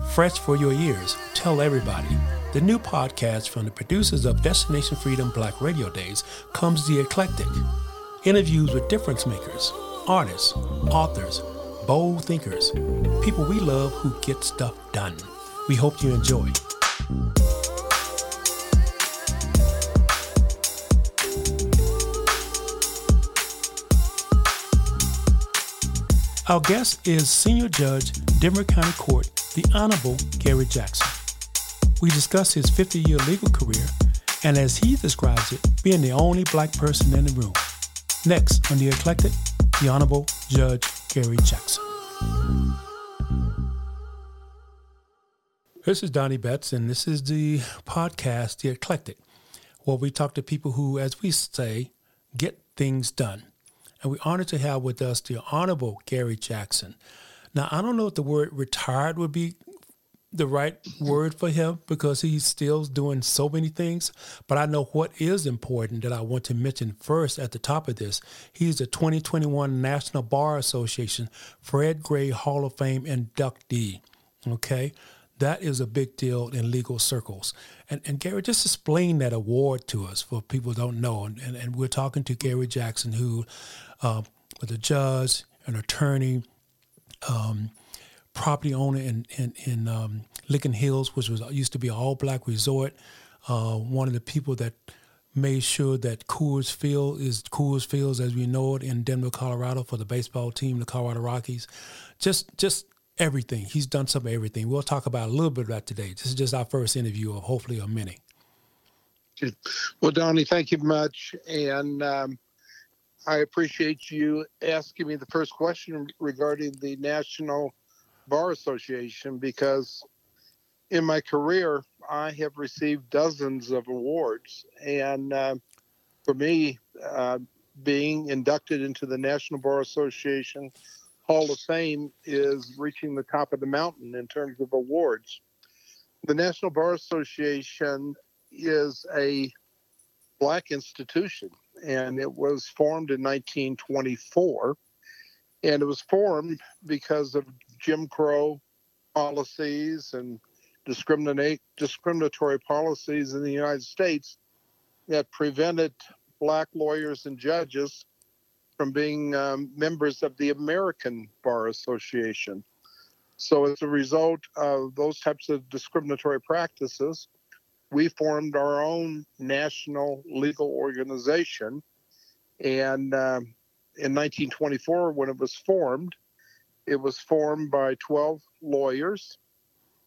Fresh for your ears. Tell everybody. The new podcast from the producers of Destination Freedom Black Radio Days comes The Eclectic. Interviews with difference makers, artists, authors, bold thinkers, people we love who get stuff done. We hope you enjoy. Our guest is Senior Judge, Denver County Court, the Honorable Gary Jackson. We discuss his 50 year legal career and, as he describes it, being the only black person in the room. Next on The Eclectic, the Honorable Judge Gary Jackson. This is Donnie Betts, and this is the podcast, The Eclectic, where we talk to people who, as we say, get things done. And we're honored to have with us the Honorable Gary Jackson. Now, I don't know if the word retired would be the right word for him because he's still doing so many things. But I know what is important that I want to mention first at the top of this. He's a 2021 National Bar Association Fred Gray Hall of Fame inductee. Okay. That is a big deal in legal circles. And, and Gary, just explain that award to us for people don't know. And, and, and we're talking to Gary Jackson, who uh, was a judge, an attorney, um, property owner in in, in um, Lincoln Hills, which was used to be an all black resort. Uh, one of the people that made sure that Coors Field is Coors Fields as we know it in Denver, Colorado, for the baseball team, the Colorado Rockies. Just just everything. He's done some of everything. We'll talk about a little bit that today. This is just our first interview of hopefully a many. Well, Donnie, thank you much, and um, I appreciate you asking me the first question regarding the National Bar Association because in my career I have received dozens of awards, and uh, for me, uh, being inducted into the National Bar Association Hall of Fame is reaching the top of the mountain in terms of awards. The National Bar Association is a black institution and it was formed in 1924 and it was formed because of Jim Crow policies and discriminate discriminatory policies in the United States that prevented black lawyers and judges from being um, members of the American Bar Association. So, as a result of those types of discriminatory practices, we formed our own national legal organization. And um, in 1924, when it was formed, it was formed by 12 lawyers.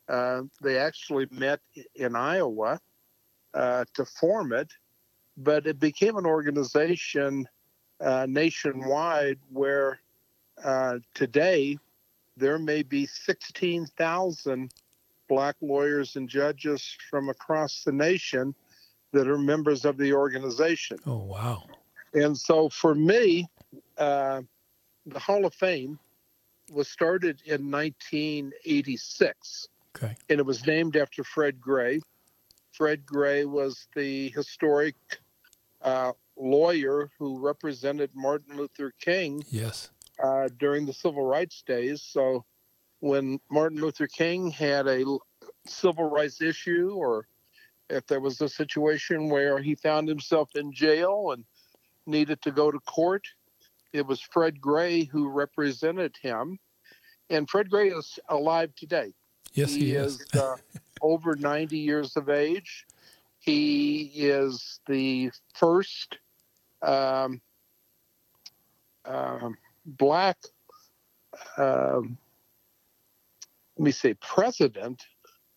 Uh, they actually met in Iowa uh, to form it, but it became an organization uh, nationwide where uh, today there may be 16,000 black lawyers and judges from across the nation that are members of the organization. Oh, wow. And so for me, uh, the Hall of Fame was started in 1986. Okay. And it was named after Fred Gray. Fred Gray was the historic uh, lawyer who represented Martin Luther King. Yes. Uh, during the civil rights days. So when Martin Luther King had a civil rights issue or if there was a situation where he found himself in jail and needed to go to court, it was Fred Gray who represented him, and Fred Gray is alive today. Yes, he, he is. is uh, over 90 years of age. He is the first um, um black, um, let me say, president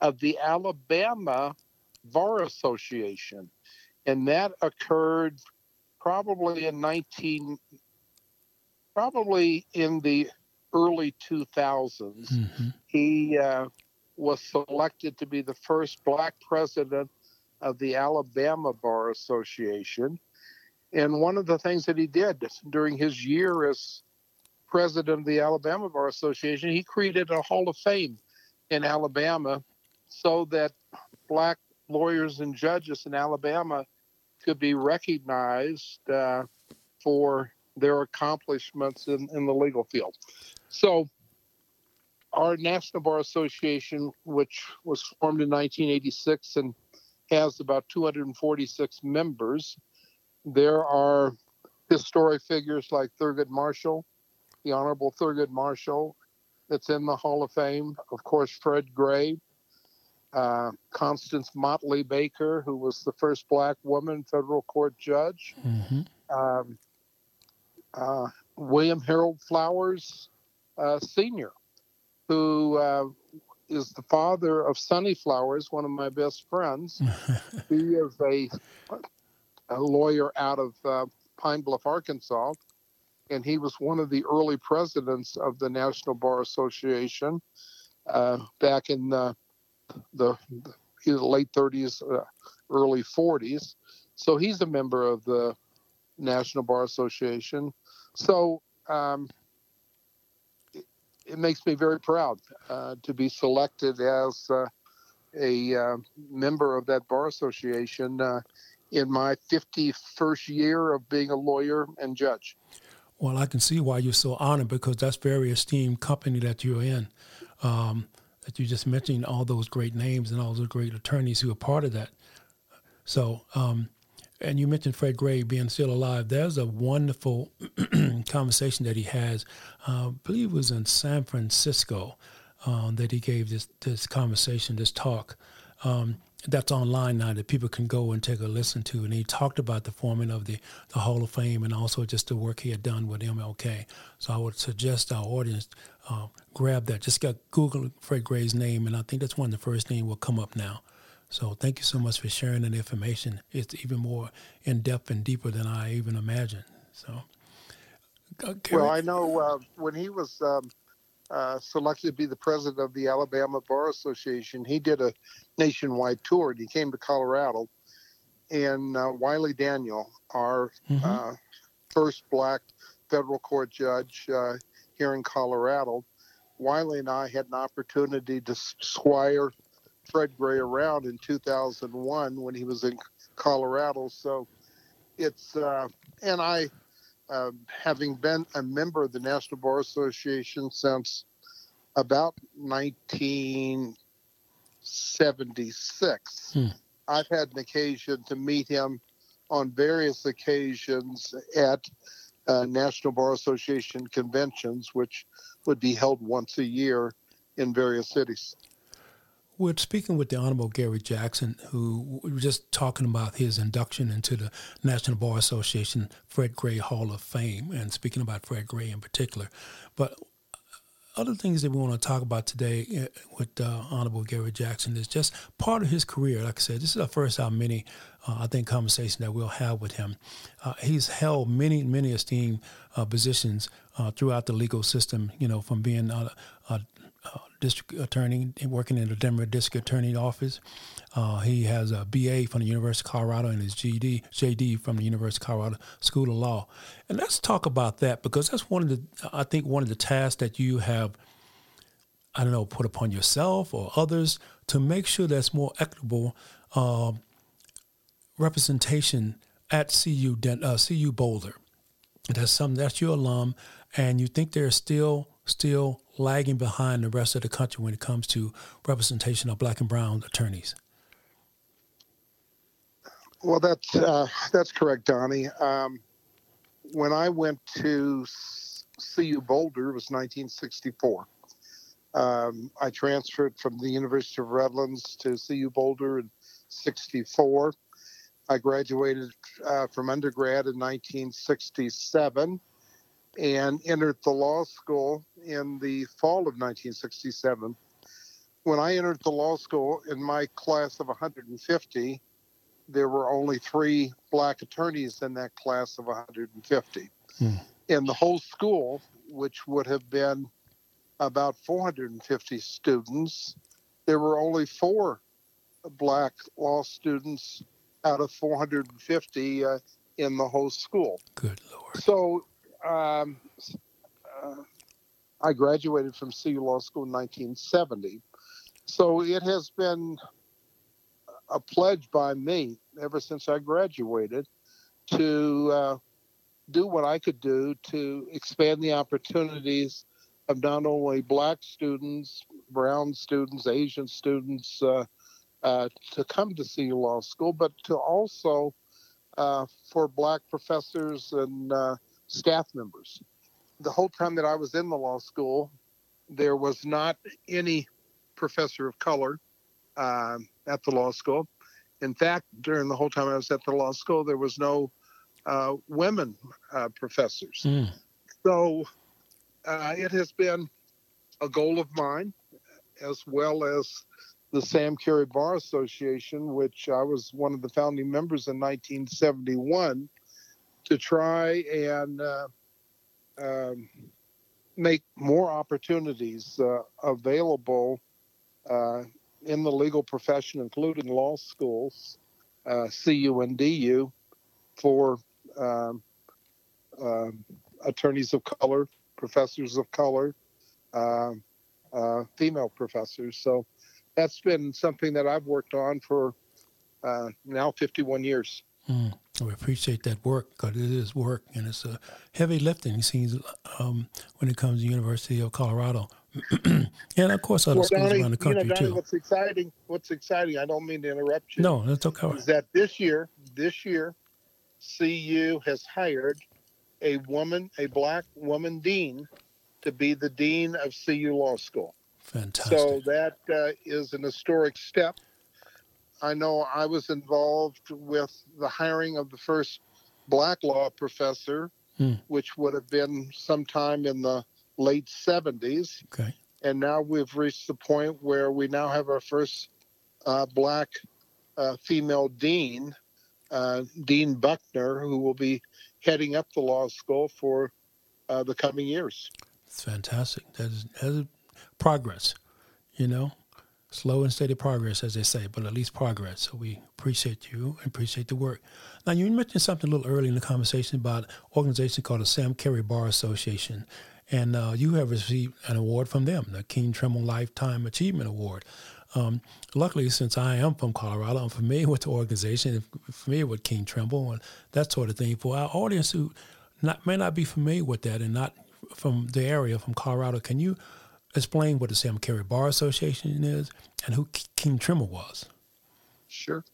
of the Alabama Bar Association. And that occurred probably in 19, probably in the early 2000s. Mhm. He uh, was selected to be the first black president of the Alabama Bar Association. And one of the things that he did during his year as president of the Alabama Bar Association, he created a Hall of Fame in Alabama so that black lawyers and judges in Alabama could be recognized uh, for their accomplishments in, in the legal field. So, our National Bar Association, which was formed in 1986 and has about 246 members, there are historic figures like Thurgood Marshall, the Honorable Thurgood Marshall, that's in the Hall of Fame. Of course, Fred Gray, uh, Constance Motley Baker, who was the first black woman federal court judge, Mhm. um, uh, William Harold Flowers uh, Sr., who uh, is the father of Sonny Flowers, one of my best friends. he is a, a lawyer out of uh, Pine Bluff, Arkansas, and he was one of the early presidents of the National Bar Association uh, back in the, the, the late 30s, uh, early 40s. So he's a member of the National Bar Association. So um, it, it makes me very proud uh, to be selected as uh, a uh, member of that bar association uh, in my 51st year of being a lawyer and judge. Well, I can see why you're so honored because that's very esteemed company that you're in. Um, that you just mentioned all those great names and all those great attorneys who are part of that. So, um, and you mentioned Fred Gray being still alive. There's a wonderful conversation that he has. Uh, I believe it was in San Francisco um, that he gave this this conversation, this talk. Um, that's online now that people can go and take a listen to. And he talked about the forming of the, the Hall of Fame and also just the work he had done with MLK. So I would suggest our audience uh, grab that. Just got Google Fred Gray's name, and I think that's one of the first things will come up now. So thank you so much for sharing that information. It's even more in depth and deeper than I even imagined. So, uh, Well, I know uh, when he was um, uh, selected to be the president of the Alabama Bar Association, he did a nationwide tour and he came to Colorado. And uh, Wiley Daniel, our Mhm. uh, first black federal court judge uh, here in Colorado, Wiley and I had an opportunity to squire Fred Gray around in 2001 when he was in Colorado. So it's, uh, and I, uh, having been a member of the National Bar Association since about 1976, Hmm. I've had an occasion to meet him on various occasions at uh, National Bar Association conventions, which would be held once a year in various cities. We're speaking with the Honorable Gary Jackson, who we were just talking about his induction into the National Bar Association Fred Gray Hall of Fame, and speaking about Fred Gray in particular. But other things that we want to talk about today uh, with uh, Honorable Gary Jackson is just part of his career. Like I said, this is the first of many, uh, I think, conversation that we'll have with him. Uh, he's held many, many esteemed uh, positions uh, throughout the legal system. You know, from being a, a district attorney, working in the Denver District Attorney Office. Uh, he has a BA from the University of Colorado and his GD, JD from the University of Colorado School of Law. And let's talk about that because that's one of the, I think, one of the tasks that you have, I don't know, put upon yourself or others to make sure that's more equitable uh, representation at CU, uh, CU Boulder. That's something that's your alum, and you think they're still still lagging behind the rest of the country when it comes to representation of black and brown attorneys. Well, that's uh, that's correct, Donnie. Um, when I went to CU Boulder, it was 1964. Um, I transferred from the University of Redlands to CU Boulder in 64. I graduated uh, from undergrad in 1967 and entered the law school in the fall of 1967. When I entered the law school in my class of 150, there were only three black attorneys in that class of 150. Hmm. In the whole school, which would have been about 450 students, there were only four black law students out of 450 uh, in the whole school. Good Lord. So um, uh, I graduated from CU Law School in 1970. So it has been a pledge by me ever since I graduated to uh, do what I could do to expand the opportunities of not only black students, brown students, Asian students uh, uh, to come to CU Law School, but to also uh, for black professors and uh, staff members. The whole time that I was in the law school, there was not any professor of color um, at the law school. In fact, during the whole time I was at the law school, there was no uh, women uh, professors. Mm. So uh, it has been a goal of mine, as well as the Sam Cary Bar Association, which I was one of the founding members in 1971, to try and uh, um, make more opportunities uh, available uh, in the legal profession, including law schools, uh, CU and DU, for um, um, attorneys of color, professors of color, um, uh, female professors. So that's been something that I've worked on for uh, now 51 years. Mm, we appreciate that work because it is work and it's a heavy lifting. Seems um, when it comes to University of Colorado, and of course other well, schools Donnie, around the country you know, Donnie, too. What's exciting? What's exciting? I don't mean to interrupt you. No, that's okay. Is that this year? This year, CU has hired a woman, a black woman dean, to be the dean of CU Law School. Fantastic. So that uh, is an historic step I know I was involved with the hiring of the first black law professor, hmm. which would have been sometime in the late 70s. Okay. And now we've reached the point where we now have our first uh, black uh, female dean, uh, Dean Buckner, who will be heading up the law school for uh, the coming years. It's fantastic. That is, that is progress, you know slow and steady progress, as they say, but at least progress. So we appreciate you and appreciate the work. Now, you mentioned something a little early in the conversation about an organization called the Sam Cary Bar Association, and uh, you have received an award from them, the King Trimble Lifetime Achievement Award. Um, luckily, since I am from Colorado, I'm familiar with the organization, familiar with King Trimble and that sort of thing. For our audience who not, may not be familiar with that and not from the area, from Colorado, can you explain what the Sam Cary Bar Association is and who King Trimble was? Sure.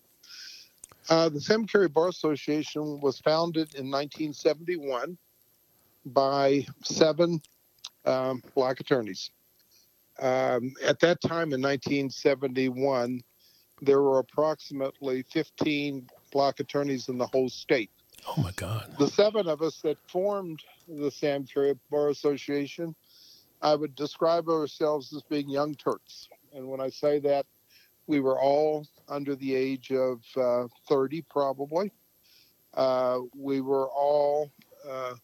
Uh, the Sam Cary Bar Association was founded in 1971 by seven um, black attorneys. Um, at that time in 1971, there were approximately 15 black attorneys in the whole state. Oh my God. The seven of us that formed the Sam Cary Bar Association I would describe ourselves as being young Turks. And when I say that, we were all under the age of uh, 30, probably. Uh, we were all uh,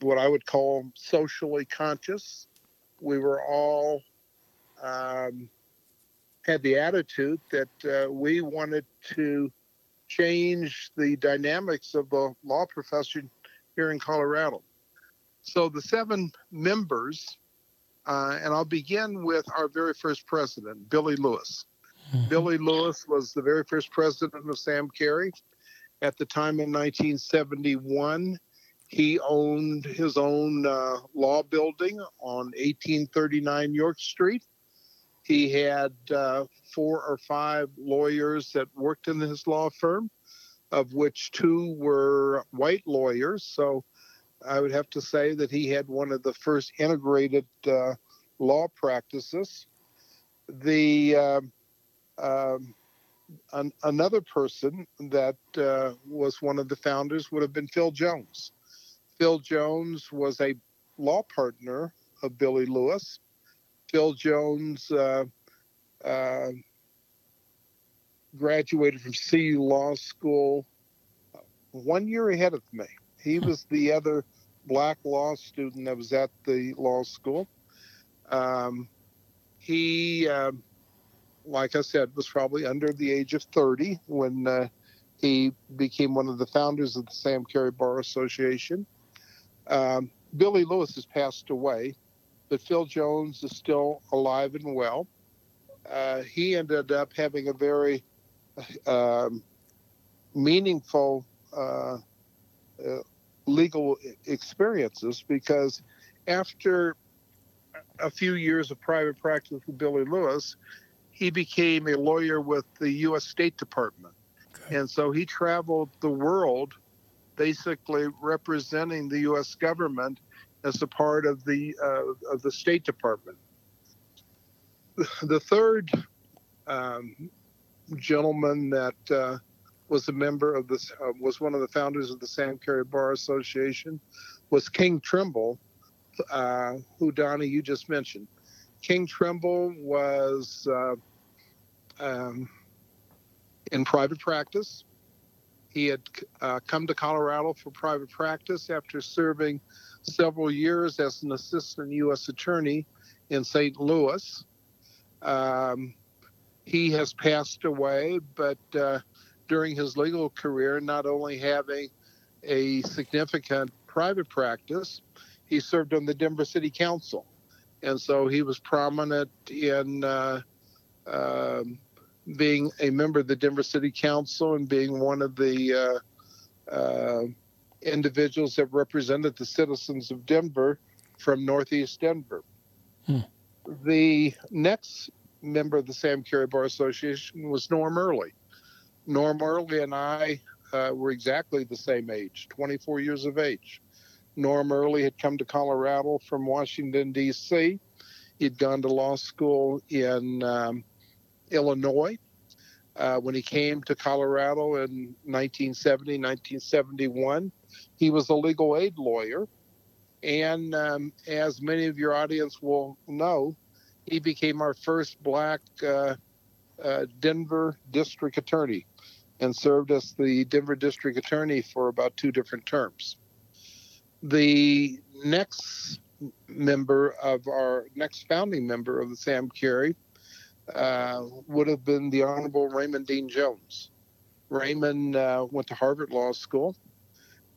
what I would call socially conscious. We were all um, had the attitude that uh, we wanted to change the dynamics of the law profession here in Colorado. So the seven members, uh, and I'll begin with our very first president, Billy Lewis. Mm-hmm. Billy Lewis was the very first president of Sam Cary. At the time in 1971, he owned his own uh, law building on 1839 York Street. He had uh, four or five lawyers that worked in his law firm. of which two were white lawyers. So I would have to say that he had one of the first integrated uh, law practices. The um, um, an, another person that uh, was one of the founders would have been Phil Jones. Phil Jones was a law partner of Billy Lewis. Phil Jones uh, uh, graduated from CU Law School one year ahead of me. He was the other black law student that was at the law school. Um, he, uh, like I said, was probably under the age of 30 when uh, he became one of the founders of the Sam Cary Bar Association. Um, Billy Lewis has passed away, but Phil Jones is still alive and well. Uh, he ended up having a very um, meaningful uh, uh, legal experiences because after a few years of private practice with Billy Lewis, he became a lawyer with the U.S. State Department. Okay. And so he traveled the world basically representing the U.S. government as a part of the, uh, of the State Department. The third um, gentleman that uh, was a member of this, uh, was one of the founders of the Sam Cary Bar Association, was King Trimble, uh, who Donnie you just mentioned. King Trimble was uh, um, in private practice. He had uh, come to Colorado for private practice after serving several years as an assistant U.S. attorney in St. Louis. Um, he has passed away, but uh, during his legal career, not only having a significant private practice, he served on the Denver City Council. And so he was prominent in uh, uh, being a member of the Denver City Council and being one of the uh, uh individuals that represented the citizens of Denver from Northeast Denver. Hmm. The next member of the Sam Cary Bar Association was Norm Early. Norm Early and I uh, were exactly the same age, 24 years of age. Norm Early had come to Colorado from Washington, D.C. He'd gone to law school in um, Illinois. Uh, when he came to Colorado in 1970, 1971, he was a legal aid lawyer. And um, as many of your audience will know, he became our first black uh, uh, Denver district attorney and served as the Denver district attorney for about two different terms. The next member of our next founding member of the Sam Cary uh, would have been the Honorable Raymond Dean Jones. Raymond uh, went to Harvard Law School.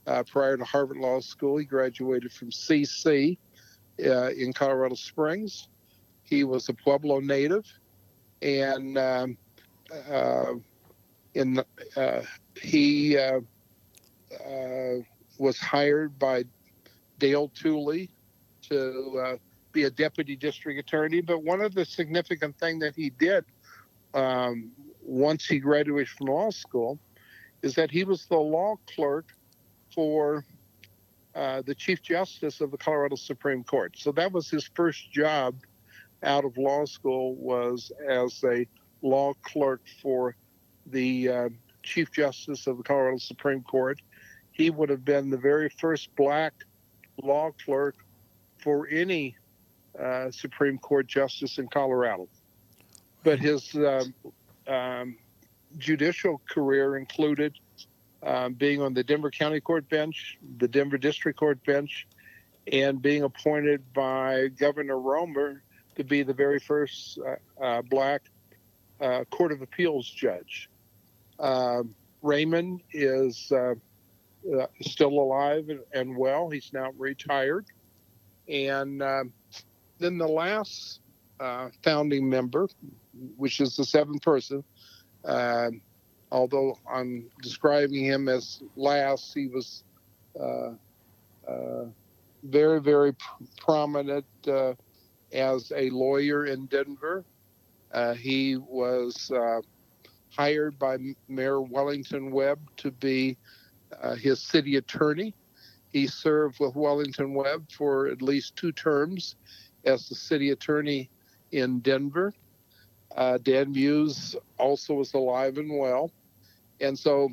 Uh, prior to Harvard Law School, he graduated from CC uh, in Colorado Springs. He was a Pueblo native, and um, uh, in uh, he uh, uh, was hired by Dale Tooley to uh, be a deputy district attorney. But one of the significant thing that he did um, once he graduated from law school is that he was the law clerk for uh, the Chief Justice of the Colorado Supreme Court. So that was his first job out of law school was as a law clerk for the uh, Chief Justice of the Colorado Supreme Court. He would have been the very first black law clerk for any uh, Supreme Court justice in Colorado. But his um, um, judicial career included um, being on the Denver County Court bench, the Denver District Court bench, and being appointed by Governor Romer to be the very first uh, uh, black uh, Court of Appeals judge. Uh, Raymond is uh, uh, still alive and, well. He's now retired. And um, then the last uh, founding member, which is the seventh person, um, although I'm describing him as last, he was uh, uh, very, very pr- prominent as a lawyer in Denver. he was hired by Mayor Wellington Webb to be uh, his city attorney. He served with Wellington Webb for at least two terms as the city attorney in Denver. Uh, Dan Muse also was alive and well. And so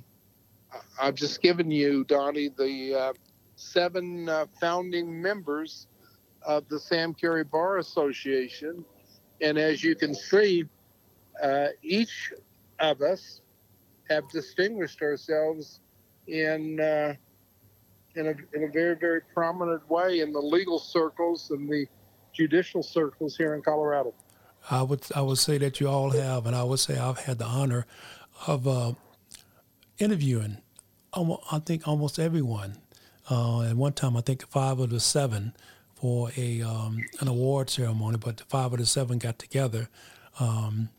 I've just given you, Donnie, the uh, seven uh, founding members of the Sam Cary Bar Association. And as you can see, uh, each of us have distinguished ourselves in uh, in a, in a very very prominent way in the legal circles and the judicial circles here in Colorado. I would I would say that you all have, and I would say I've had the honor of uh, interviewing. I think almost everyone. Uh, at one time, I think five of the seven for a um, an award ceremony, but the five of the seven got together. Um,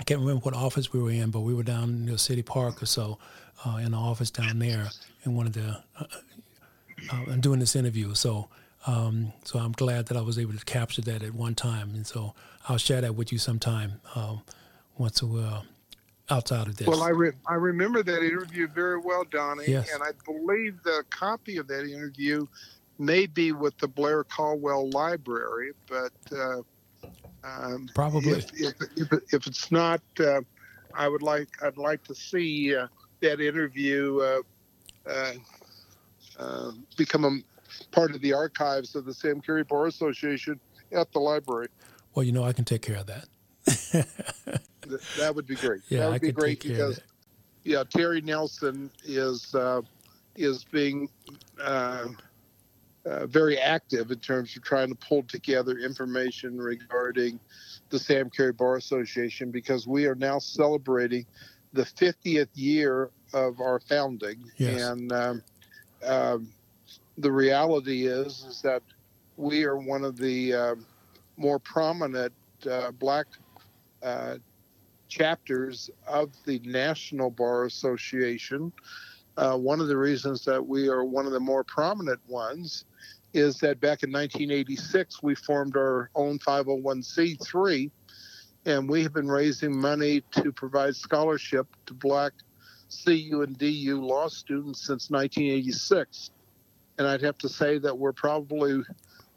I can't remember what office we were in, but we were down in the city park or so, uh, in the office down there, in one of the, uh, uh, doing this interview. So, um, so I'm glad that I was able to capture that at one time, and so I'll share that with you sometime um, once we're outside of this. Well, I re- I remember that interview very well, Donnie, Yes. and I believe the copy of that interview may be with the Blair Caldwell Library, but. Uh, um, Probably. If, if, if, if it's not, uh, I would like I'd like to see uh, that interview uh, uh, uh, become a part of the archives of the Sam Cary Bar Association at the library. well, you know, I can take care of that. That would be great. Yeah, that would I be great take care because yeah, Terry Nelson is uh, is being uh, uh, very active in terms of trying to pull together information regarding the Sam Cary Bar Association because we are now celebrating the 50th year of our founding, Yes. and um, um, the reality is is that we are one of the um more prominent uh, black uh, chapters of the National Bar Association. Uh, one of the reasons that we are one of the more prominent ones is that back in 1986 we formed our own 501c3 and we have been raising money to provide scholarship to black CU and DU law students since 1986. And I'd have to say that we're probably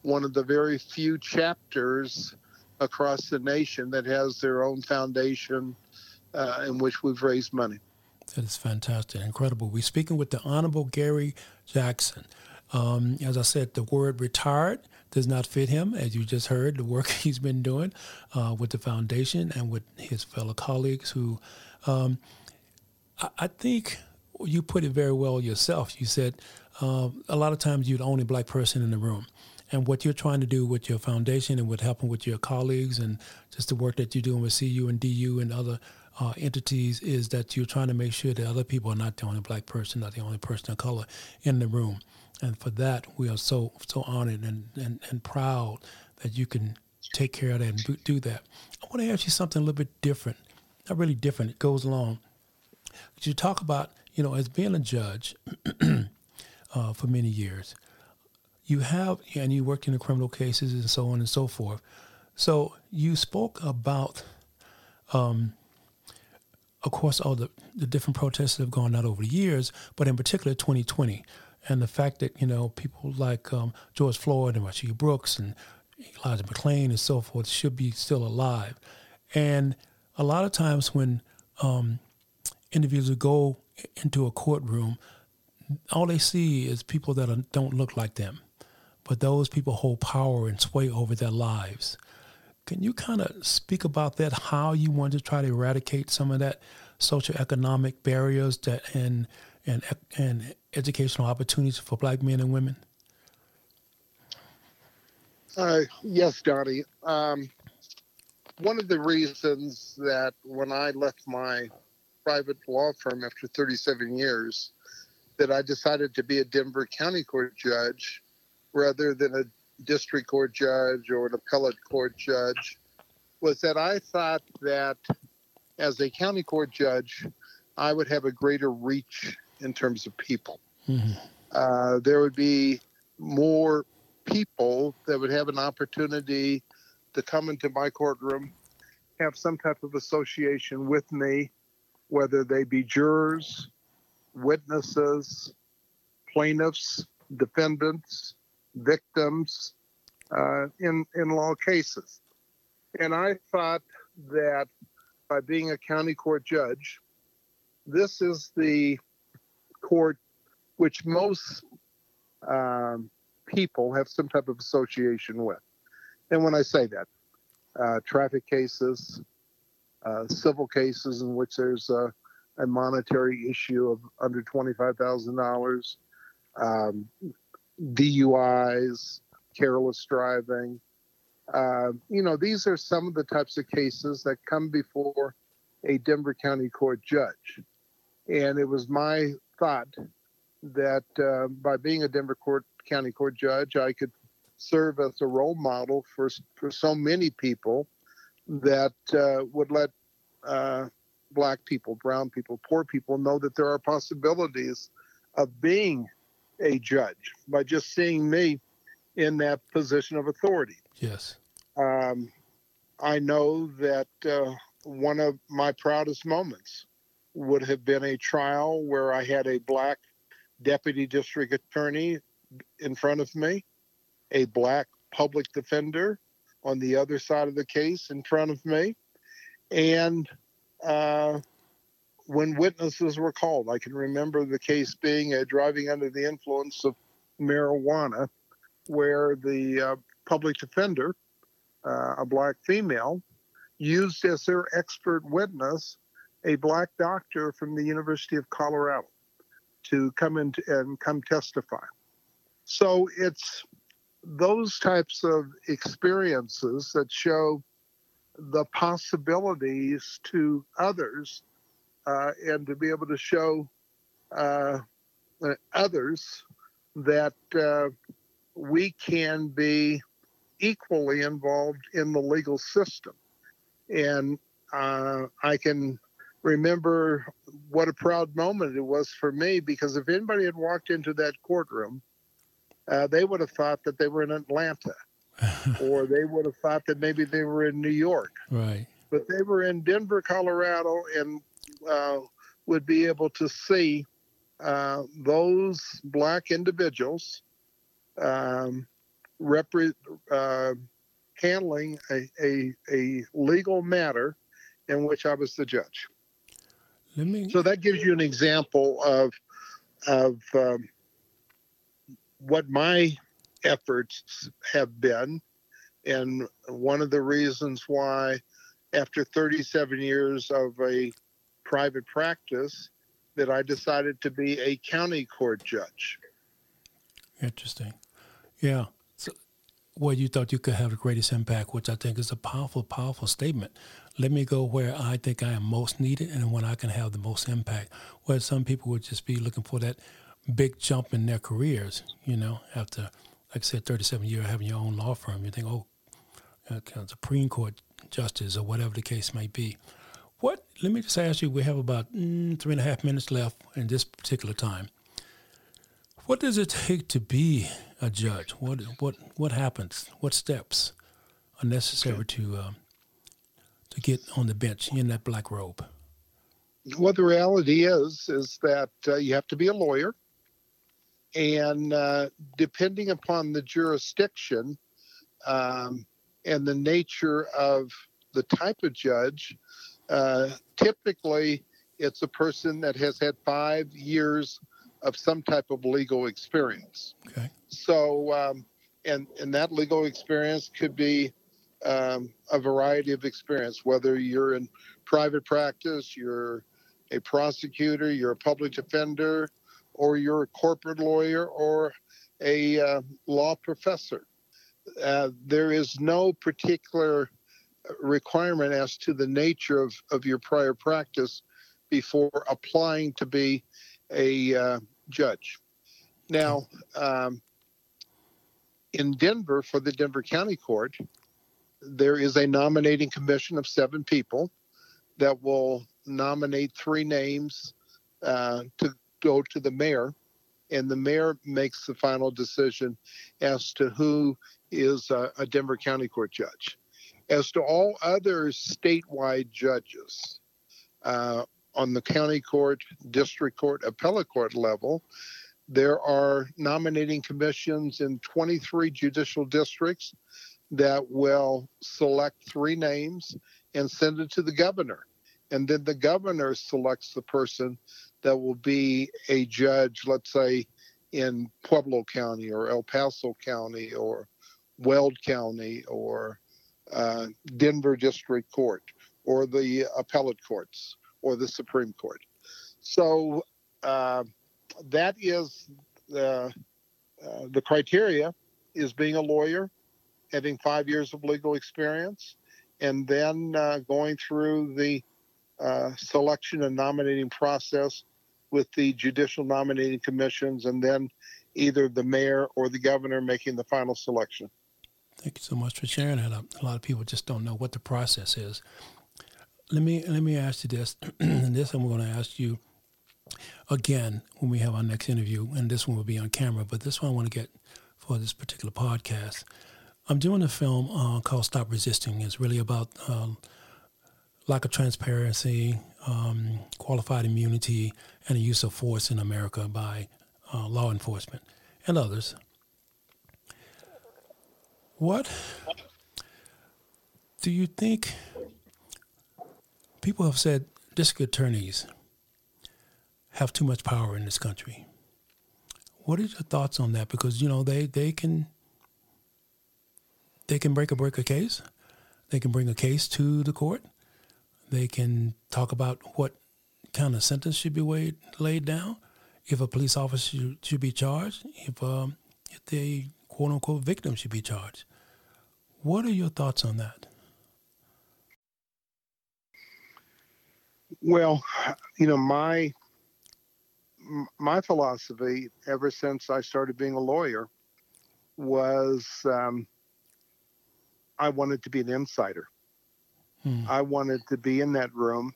one of the very few chapters across the nation that has their own foundation uh, in which we've raised money. That is fantastic, incredible. We're speaking with the Honorable Gary Jackson. Um, as I said, the word retired does not fit him, as you just heard, the work he's been doing uh, with the foundation and with his fellow colleagues who um, I, I think you put it very well yourself. You said uh, a lot of times you're the only black person in the room. And what you're trying to do with your foundation and with helping with your colleagues and just the work that you're doing with CU and DU and other uh, entities is that you're trying to make sure that other people are not the only black person, not the only person of color in the room. And for that, we are so so honored and, and, and proud that you can take care of that and do- that. I want to ask you something a little bit different. Not really different. It goes along. You talk about, you know, as being a judge uh, for many years, you have, and you worked in the criminal cases and so on and so forth. So you spoke about, um, of course, all the, the different protests that have gone out over the years, but in particular 2020, and the fact that, you know, people like um, George Floyd and Rayshard Brooks and Elijah McClain and so forth should be still alive. And a lot of times when um, individuals go into a courtroom, all they see is people that are, don't look like them. But those people hold power and sway over their lives. Can you kind of speak about that? How you want to try to eradicate some of that socioeconomic barriers that and and and educational opportunities for Black men and women? Uh, yes, Donnie. Um, one of the reasons that when I left my private law firm after 37 years, that I decided to be a Denver County Court judge rather than a district court judge or an appellate court judge was that I thought that as a county court judge, I would have a greater reach in terms of people. Mhm. Uh, there would be more people that would have an opportunity to come into my courtroom, have some type of association with me, whether they be jurors, witnesses, plaintiffs, defendants, victims uh, in, in law cases. And I thought that by being a county court judge, this is the court which most um, people have some type of association with. And when I say that, uh, traffic cases, uh, civil cases in which there's a, a monetary issue of under $25,000, um, DUIs, careless driving. Uh, you know, these are some of the types of cases that come before a Denver County Court judge. And it was my thought that uh, by being a Denver Court County Court judge, I could serve as a role model for for so many people that uh, would let uh, black people, brown people, poor people know that there are possibilities of being a judge by just seeing me in that position of authority. Yes. Um, I know that uh, one of my proudest moments would have been a trial where I had a black deputy district attorney in front of me, a black public defender on the other side of the case in front of me, and uh, when witnesses were called, I can remember the case being a driving under the influence of marijuana, where the uh, public defender, uh, a black female, used as their expert witness a black doctor from the University of Colorado to come in and come testify. So it's those types of experiences that show the possibilities to others uh, and to be able to show uh, others that uh, we can be equally involved in the legal system. And uh, I can remember what a proud moment it was for me because if anybody had walked into that courtroom, uh, they would have thought that they were in Atlanta or they would have thought that maybe they were in New York. Right. But they were in Denver, Colorado, and uh, would be able to see uh, those black individuals um, repre- uh, handling a, a, a legal matter in which I was the judge. Let me. So that gives you an example of of um, what my efforts have been, and one of the reasons why, after 37 years of a private practice, that I decided to be a county court judge. Interesting. Yeah. So, well, you thought you could have the greatest impact, which I think is a powerful, powerful statement. Let me go where I think I am most needed and when I can have the most impact. Where some people would just be looking for that big jump in their careers, you know, after, like I said, 37 years having your own law firm. You think, oh, uh, Supreme Court justice or whatever the case may be. What? Let me just ask you. We have about mm, three and a half minutes left in this particular time. What does it take to be a judge? What what what happens? What steps are necessary to uh, to get on the bench in that black robe? Well, the reality is is that uh, you have to be a lawyer, and uh, depending upon the jurisdiction um, and the nature of the type of judge, uh, typically it's a person that has had five years of some type of legal experience. Okay. So, um, and and that legal experience could be um, a variety of experience, whether you're in private practice, you're a prosecutor, you're a public defender, or you're a corporate lawyer or a uh, law professor. Uh, there is no particular requirement as to the nature of, of your prior practice before applying to be a uh, judge. Now, um, in Denver, for the Denver County Court, there is a nominating commission of seven people that will nominate three names uh, to go to the mayor, and the mayor makes the final decision as to who is a, a Denver County Court judge. As to all other statewide judges, uh, on the county court, district court, appellate court level, there are nominating commissions in 23 judicial districts that will select three names and send it to the governor. And then the governor selects the person that will be a judge, let's say in Pueblo County or El Paso County or Weld County or uh, Denver District Court or the appellate courts or the Supreme Court. So uh, that is the uh, the criteria is being a lawyer, having five years of legal experience, and then uh, going through the uh, selection and nominating process with the judicial nominating commissions, and then either the mayor or the governor making the final selection. Thank you so much for sharing that. A lot of people just don't know what the process is. Let me let me ask you this, and this I'm going to ask you again when we have our next interview, and this one will be on camera. But this one I want to get for this particular podcast. I'm doing a film uh, called Stop Resisting. It's really about uh, lack of transparency, um, qualified immunity, and the use of force in America by uh, law enforcement and others. What do you think? People have said district attorneys have too much power in this country. What are your thoughts on that? Because you know they they can they can break a break a case. They can bring a case to the court. They can talk about what kind of sentence should be weighed, laid down. If a police officer should, should be charged, if um, if the quote unquote victim should be charged. What are your thoughts on that? Well, you know, my my philosophy ever since I started being a lawyer was um, I wanted to be an insider. Hmm. I wanted to be in that room.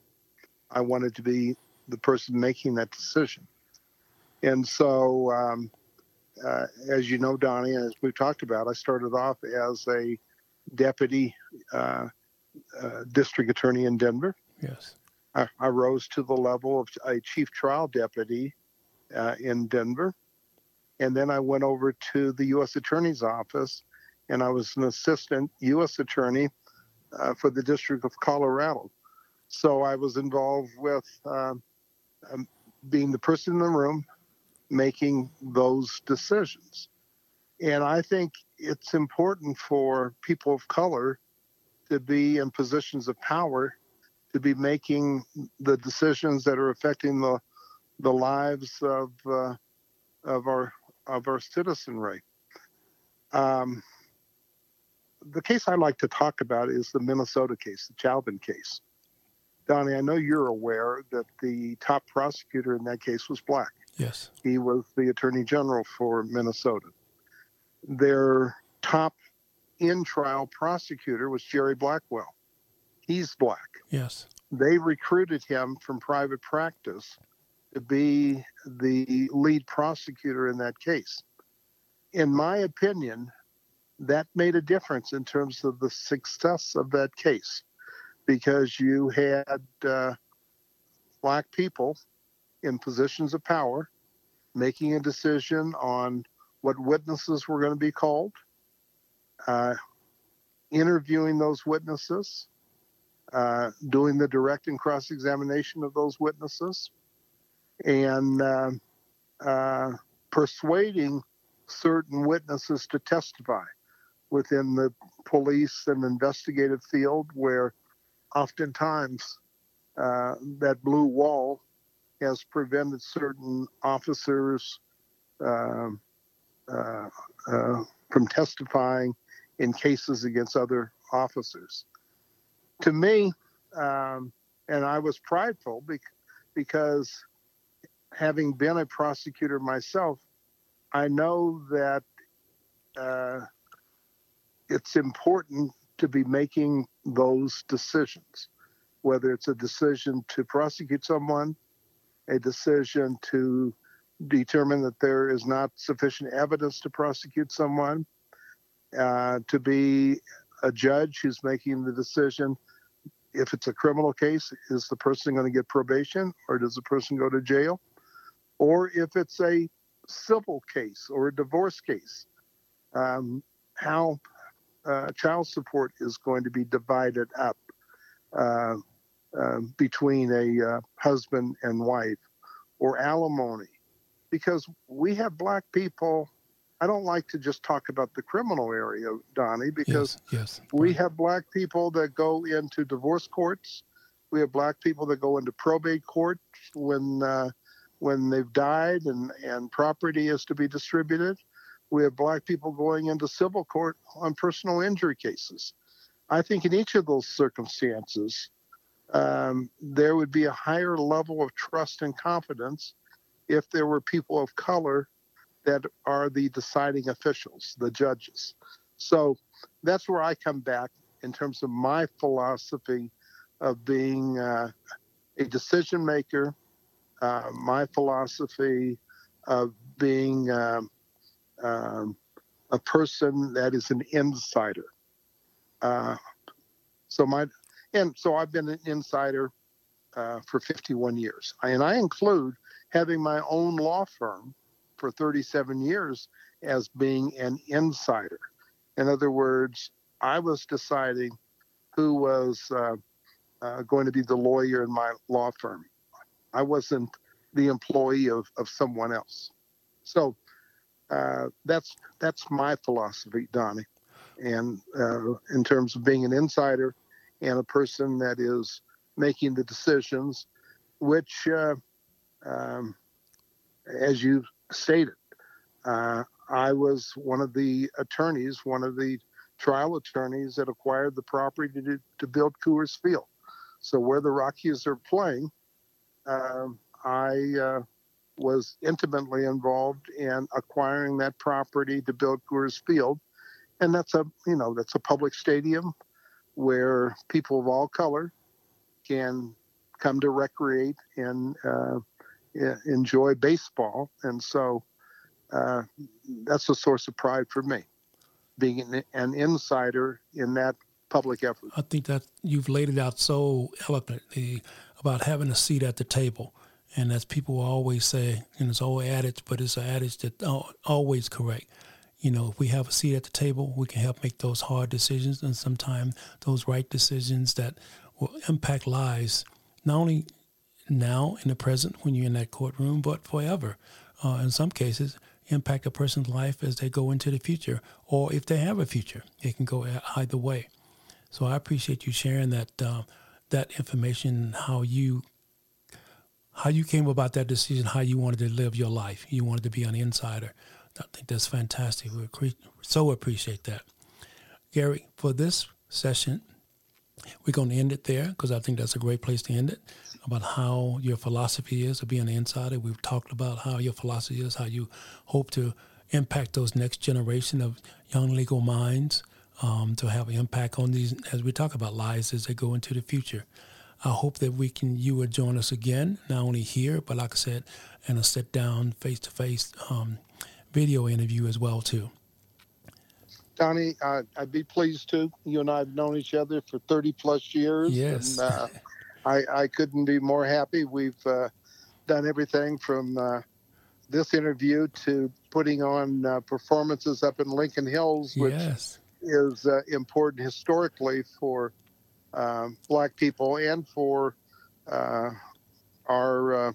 I wanted to be the person making that decision. And so, um, uh, as you know, Donnie, as we've talked about, I started off as a deputy uh, uh, district attorney in Denver. Yes. I, I, rose to the level of a chief trial deputy uh, in Denver. And then I went over to the U.S. Attorney's Office and I was an assistant U.S. attorney uh, for the District of Colorado. So I was involved with um, um, being the person in the room making those decisions. And I think it's important for people of color to be in positions of power, to be making the decisions that are affecting the the lives of uh, of our of our citizenry. Um, the case I like to talk about is the Minnesota case, the Chauvin case. Donnie, I know you're aware that the top prosecutor in that case was black. Yes. He was the attorney general for Minnesota their top in trial prosecutor was Jerry Blackwell. He's black. Yes. They recruited him from private practice to be the lead prosecutor in that case. In my opinion, that made a difference in terms of the success of that case because you had uh, black people in positions of power making a decision on what witnesses were going to be called, uh, interviewing those witnesses, uh, doing the direct and cross examination of those witnesses, and uh, uh, persuading certain witnesses to testify within the police and investigative field, where oftentimes uh, that blue wall has prevented certain officers. Um, uh, uh, from testifying in cases against other officers. To me, um, and I was prideful because having been a prosecutor myself, I know that uh, it's important to be making those decisions, whether it's a decision to prosecute someone, a decision to determine that there is not sufficient evidence to prosecute someone, uh, to be a judge who's making the decision if it's a criminal case, is the person going to get probation or does the person go to jail? Or if it's a civil case or a divorce case, um, how uh, child support is going to be divided up uh, uh, between a uh, husband and wife or alimony. Because we have black people I don't like to just talk about the criminal area, Donnie, because yes, yes. we have black people that go into divorce courts. We have black people that go into probate courts when uh, when they've died and, and property is to be distributed. We have black people going into civil court on personal injury cases. I think in each of those circumstances, um, there would be a higher level of trust and confidence if there were people of color that are the deciding officials, the judges. So that's where I come back in terms of my philosophy of being uh, a decision maker, uh, my philosophy of being um, um, a person that is an insider. Uh, so my and so I've been an insider uh, for 51 years, and I include having my own law firm for 37 years as being an insider. In other words, I was deciding who was uh, uh, going to be the lawyer in my law firm. I wasn't the employee of, of someone else. So uh, that's that's my philosophy, Donnie. And uh, in terms of being an insider and a person that is making the decisions, which, uh, um, as you stated. Uh, I was one of the attorneys, one of the trial attorneys that acquired the property to, to build Coors Field. So where the Rockies are playing, um, I uh, was intimately involved in acquiring that property to build Coors Field, and that's a you know that's a public stadium where people of all color can come to recreate and uh, enjoy baseball, and so uh, that's a source of pride for me, being an, an, insider in that public effort. I think that you've laid it out so eloquently about having a seat at the table. And as people always say, and it's old adage, but it's an adage that always correct. You know, if we have a seat at the table, we can help make those hard decisions and sometimes those right decisions that will impact lives, not only now in the present when you're in that courtroom, but forever. Uh, in some cases, impact a person's life as they go into the future, or if they have a future, it can go either way. So I appreciate you sharing that uh, that information, how you how you came about that decision, how you wanted to live your life. You wanted to be an insider. I think that's fantastic. We so appreciate that, Gary. For this session, we're going to end it there because I think that's a great place to end it about how your philosophy is of being an insider. We've talked about how your philosophy is, how you hope to impact those next generation of young legal minds um, to have an impact on these, as we talk about lives as they go into the future. I hope that we can, you would join us again, not only here, but like I said, in a sit down, face to face video interview as well, too. Donnie, uh, I'd be pleased to. You and I have known each other for 30 plus years. Yes. And, uh, I, I couldn't be more happy. We've uh, done everything from uh, this interview to putting on uh, performances up in Lincoln Hills, which yes. is uh, important historically for um, Black people and for uh, our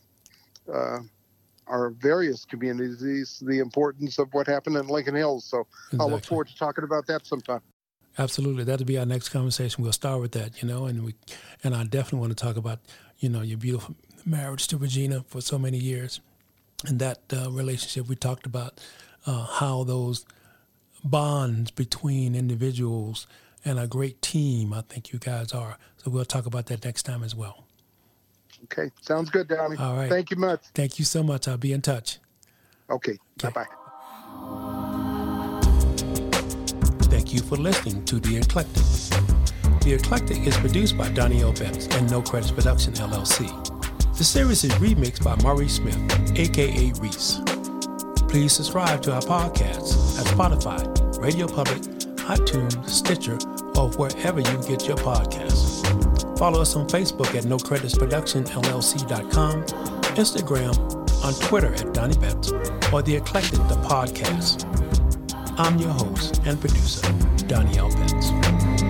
uh, our various communities. The importance of what happened in Lincoln Hills. So exactly. I'll look forward to talking about that sometime. Absolutely, that'll be our next conversation. We'll start with that, you know, and we, and I definitely want to talk about, you know, your beautiful marriage to Regina for so many years, and that uh, relationship. We talked about uh, how those bonds between individuals and a great team. I think you guys are. So we'll talk about that next time as well. Okay, sounds good, Donnie. All right. Thank you much. Thank you so much. I'll be in touch. Okay. okay. Bye bye. Thank you for listening to The Eclectic. The Eclectic is produced by Donnie Betts and No Credits Production, LLC. The series is remixed by Murray Smith, aka Reese. Please subscribe to our podcast at Spotify, Radio Public, iTunes, Stitcher, or wherever you get your podcasts. Follow us on Facebook at No Credits Production LLC.com, Instagram, on Twitter at Donnie Betts, or The Eclectic, the podcast. I'm your host and producer, Donnie L. Betts.